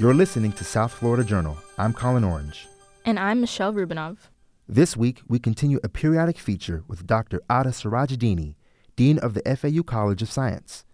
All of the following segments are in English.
You're listening to South Florida Journal. I'm Colin Orange. And I'm Michelle Rubinov. This week, we continue a periodic feature with Dr. Ata Sarajedini, Dean of the FAU College of Science.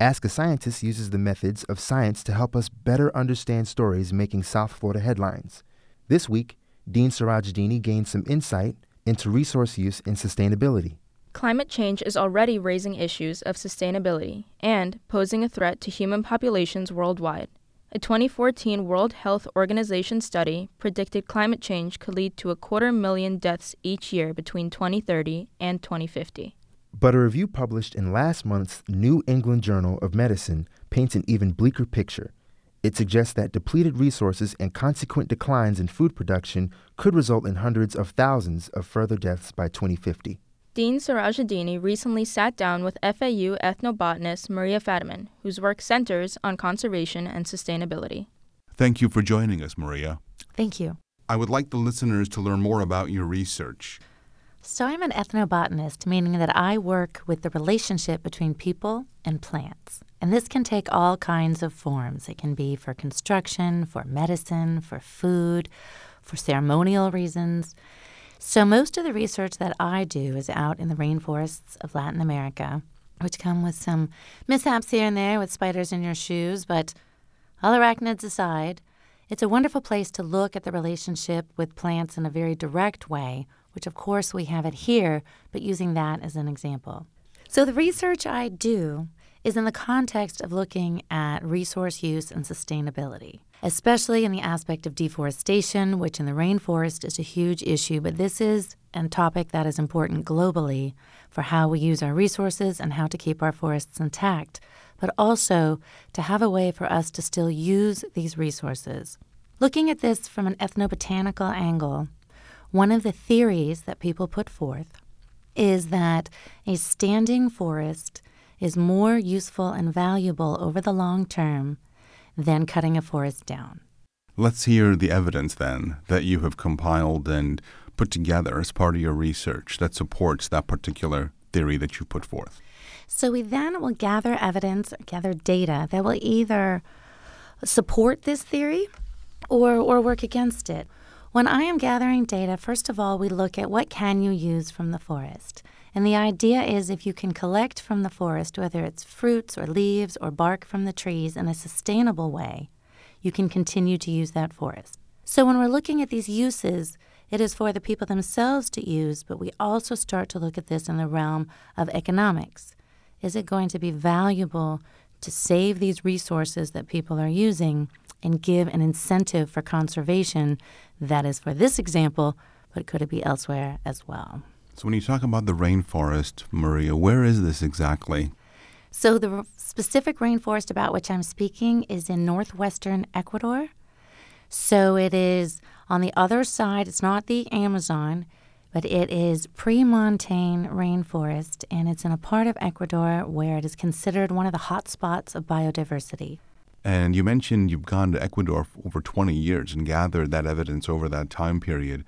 Ask a Scientist uses the methods of science to help us better understand stories making South Florida headlines. This week, Dean Sarajedini gained some insight into resource use and sustainability. Climate change is already raising issues of sustainability and posing a threat to human populations worldwide. A 2014 World Health Organization study predicted climate change could lead to a quarter million deaths each year between 2030 and 2050. But a review published in last month's New England Journal of Medicine paints an even bleaker picture. It suggests that depleted resources and consequent declines in food production could result in hundreds of thousands of further deaths by 2050. Dean Sarajedini recently sat down with FAU ethnobotanist Maria Fadiman, whose work centers on conservation and sustainability. Thank you for joining us, Maria. Thank you. I would like the listeners to learn more about your research. So, I'm an ethnobotanist, meaning that I work with the relationship between people and plants. And this can take all kinds of forms. It can be for construction, for medicine, for food, for ceremonial reasons. So, most of the research that I do is out in the rainforests of Latin America, which come with some mishaps here and there with spiders in your shoes, but all arachnids aside, it's a wonderful place to look at the relationship with plants in a very direct way, which of course we have it here, but using that as an example. So, the research I do is in the context of looking at resource use and sustainability especially in the aspect of deforestation, which in the rainforest is a huge issue, but this is a topic that is important globally for how we use our resources and how to keep our forests intact, but also to have a way for us to still use these resources. Looking at this from an ethnobotanical angle, one of the theories that people put forth is that a standing forest is more useful and valuable over the long term than cutting a forest down. Let's hear the evidence then that you have compiled and put together as part of your research that supports that particular theory that you put forth. So we then will gather evidence, gather data that will either support this theory or, or work against it. When I am gathering data, first of all, we look at what can you use from the forest. And the idea is if you can collect from the forest, whether it's fruits or leaves or bark from the trees in a sustainable way, you can continue to use that forest. So when we're looking at these uses, it is for the people themselves to use, but we also start to look at this in the realm of economics. Is it going to be valuable to save these resources that people are using and give an incentive for conservation that is for this example, but could it be elsewhere as well? So, when you talk about the rainforest, Maria, where is this exactly? So, the specific rainforest about which I'm speaking is in northwestern Ecuador. So, it is on the other side, it's not the Amazon, but it is pre-montane rainforest, and it's in a part of Ecuador where it is considered one of the hot spots of biodiversity. And you mentioned you've gone to Ecuador for over 20 years and gathered that evidence over that time period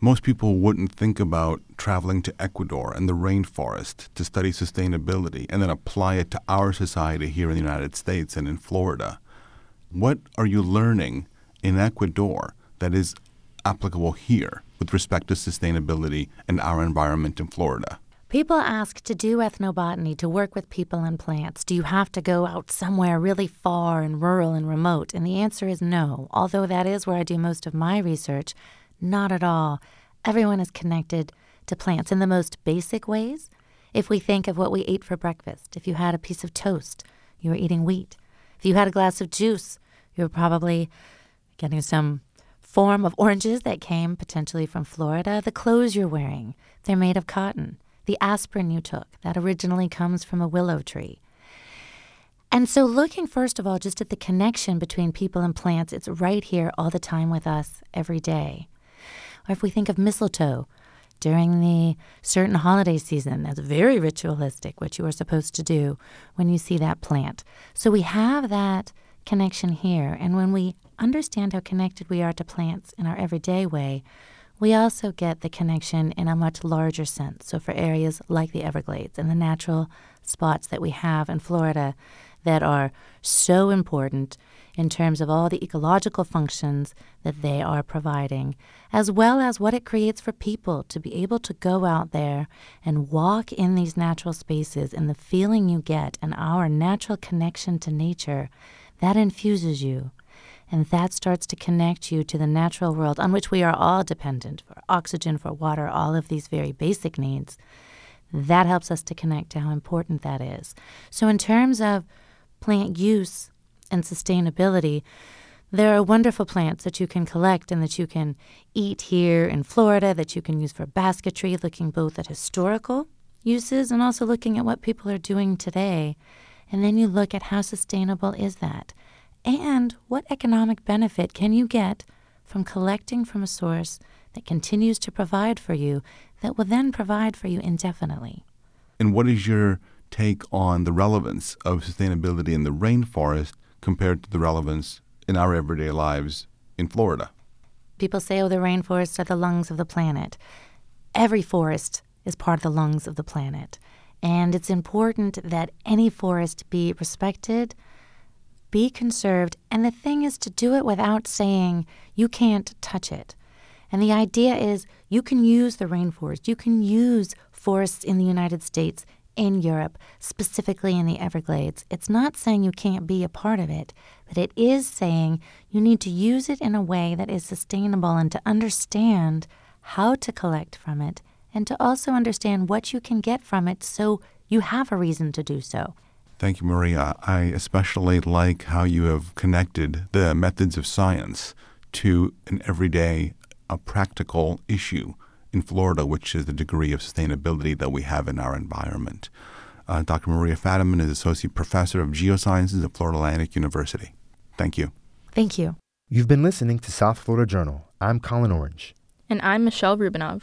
most people wouldn't think about traveling to Ecuador and the rainforest to study sustainability and then apply it to our society here in the United States and in Florida. What are you learning in Ecuador that is applicable here with respect to sustainability and our environment in Florida? People ask to do ethnobotany, to work with people and plants. Do you have to go out somewhere really far and rural and remote? And the answer is no, although that is where I do most of my research. Not at all. Everyone is connected to plants in the most basic ways. If we think of what we ate for breakfast, if you had a piece of toast, you were eating wheat. If you had a glass of juice, you were probably getting some form of oranges that came potentially from Florida. The clothes you're wearing, they're made of cotton. The aspirin you took, that originally comes from a willow tree. And so, looking first of all just at the connection between people and plants, it's right here all the time with us every day. Or if we think of mistletoe during the certain holiday season, that's very ritualistic, what you are supposed to do when you see that plant. So we have that connection here. And when we understand how connected we are to plants in our everyday way, we also get the connection in a much larger sense. So, for areas like the Everglades and the natural spots that we have in Florida that are so important in terms of all the ecological functions that they are providing, as well as what it creates for people to be able to go out there and walk in these natural spaces and the feeling you get and our natural connection to nature, that infuses you. And that starts to connect you to the natural world on which we are all dependent for oxygen, for water, all of these very basic needs. That helps us to connect to how important that is. So, in terms of plant use and sustainability, there are wonderful plants that you can collect and that you can eat here in Florida that you can use for basketry, looking both at historical uses and also looking at what people are doing today. And then you look at how sustainable is that? And what economic benefit can you get from collecting from a source that continues to provide for you that will then provide for you indefinitely? And what is your take on the relevance of sustainability in the rainforest compared to the relevance in our everyday lives in Florida? People say, oh, the rainforests are the lungs of the planet. Every forest is part of the lungs of the planet. And it's important that any forest be respected, be conserved, and the thing is to do it without saying you can't touch it. And the idea is you can use the rainforest, you can use forests in the United States in Europe, specifically in the Everglades. It's not saying you can't be a part of it, but it is saying you need to use it in a way that is sustainable and to understand how to collect from it and to also understand what you can get from it so you have a reason to do so. Thank you, Maria. I especially like how you have connected the methods of science to an everyday, a practical issue in Florida, which is the degree of sustainability that we have in our environment. Uh, Dr. Maria Fadiman is Associate Professor of Geosciences at Florida Atlantic University. Thank you. Thank you. You've been listening to South Florida Journal. I'm Colin Orange. And I'm Michelle Rubinov.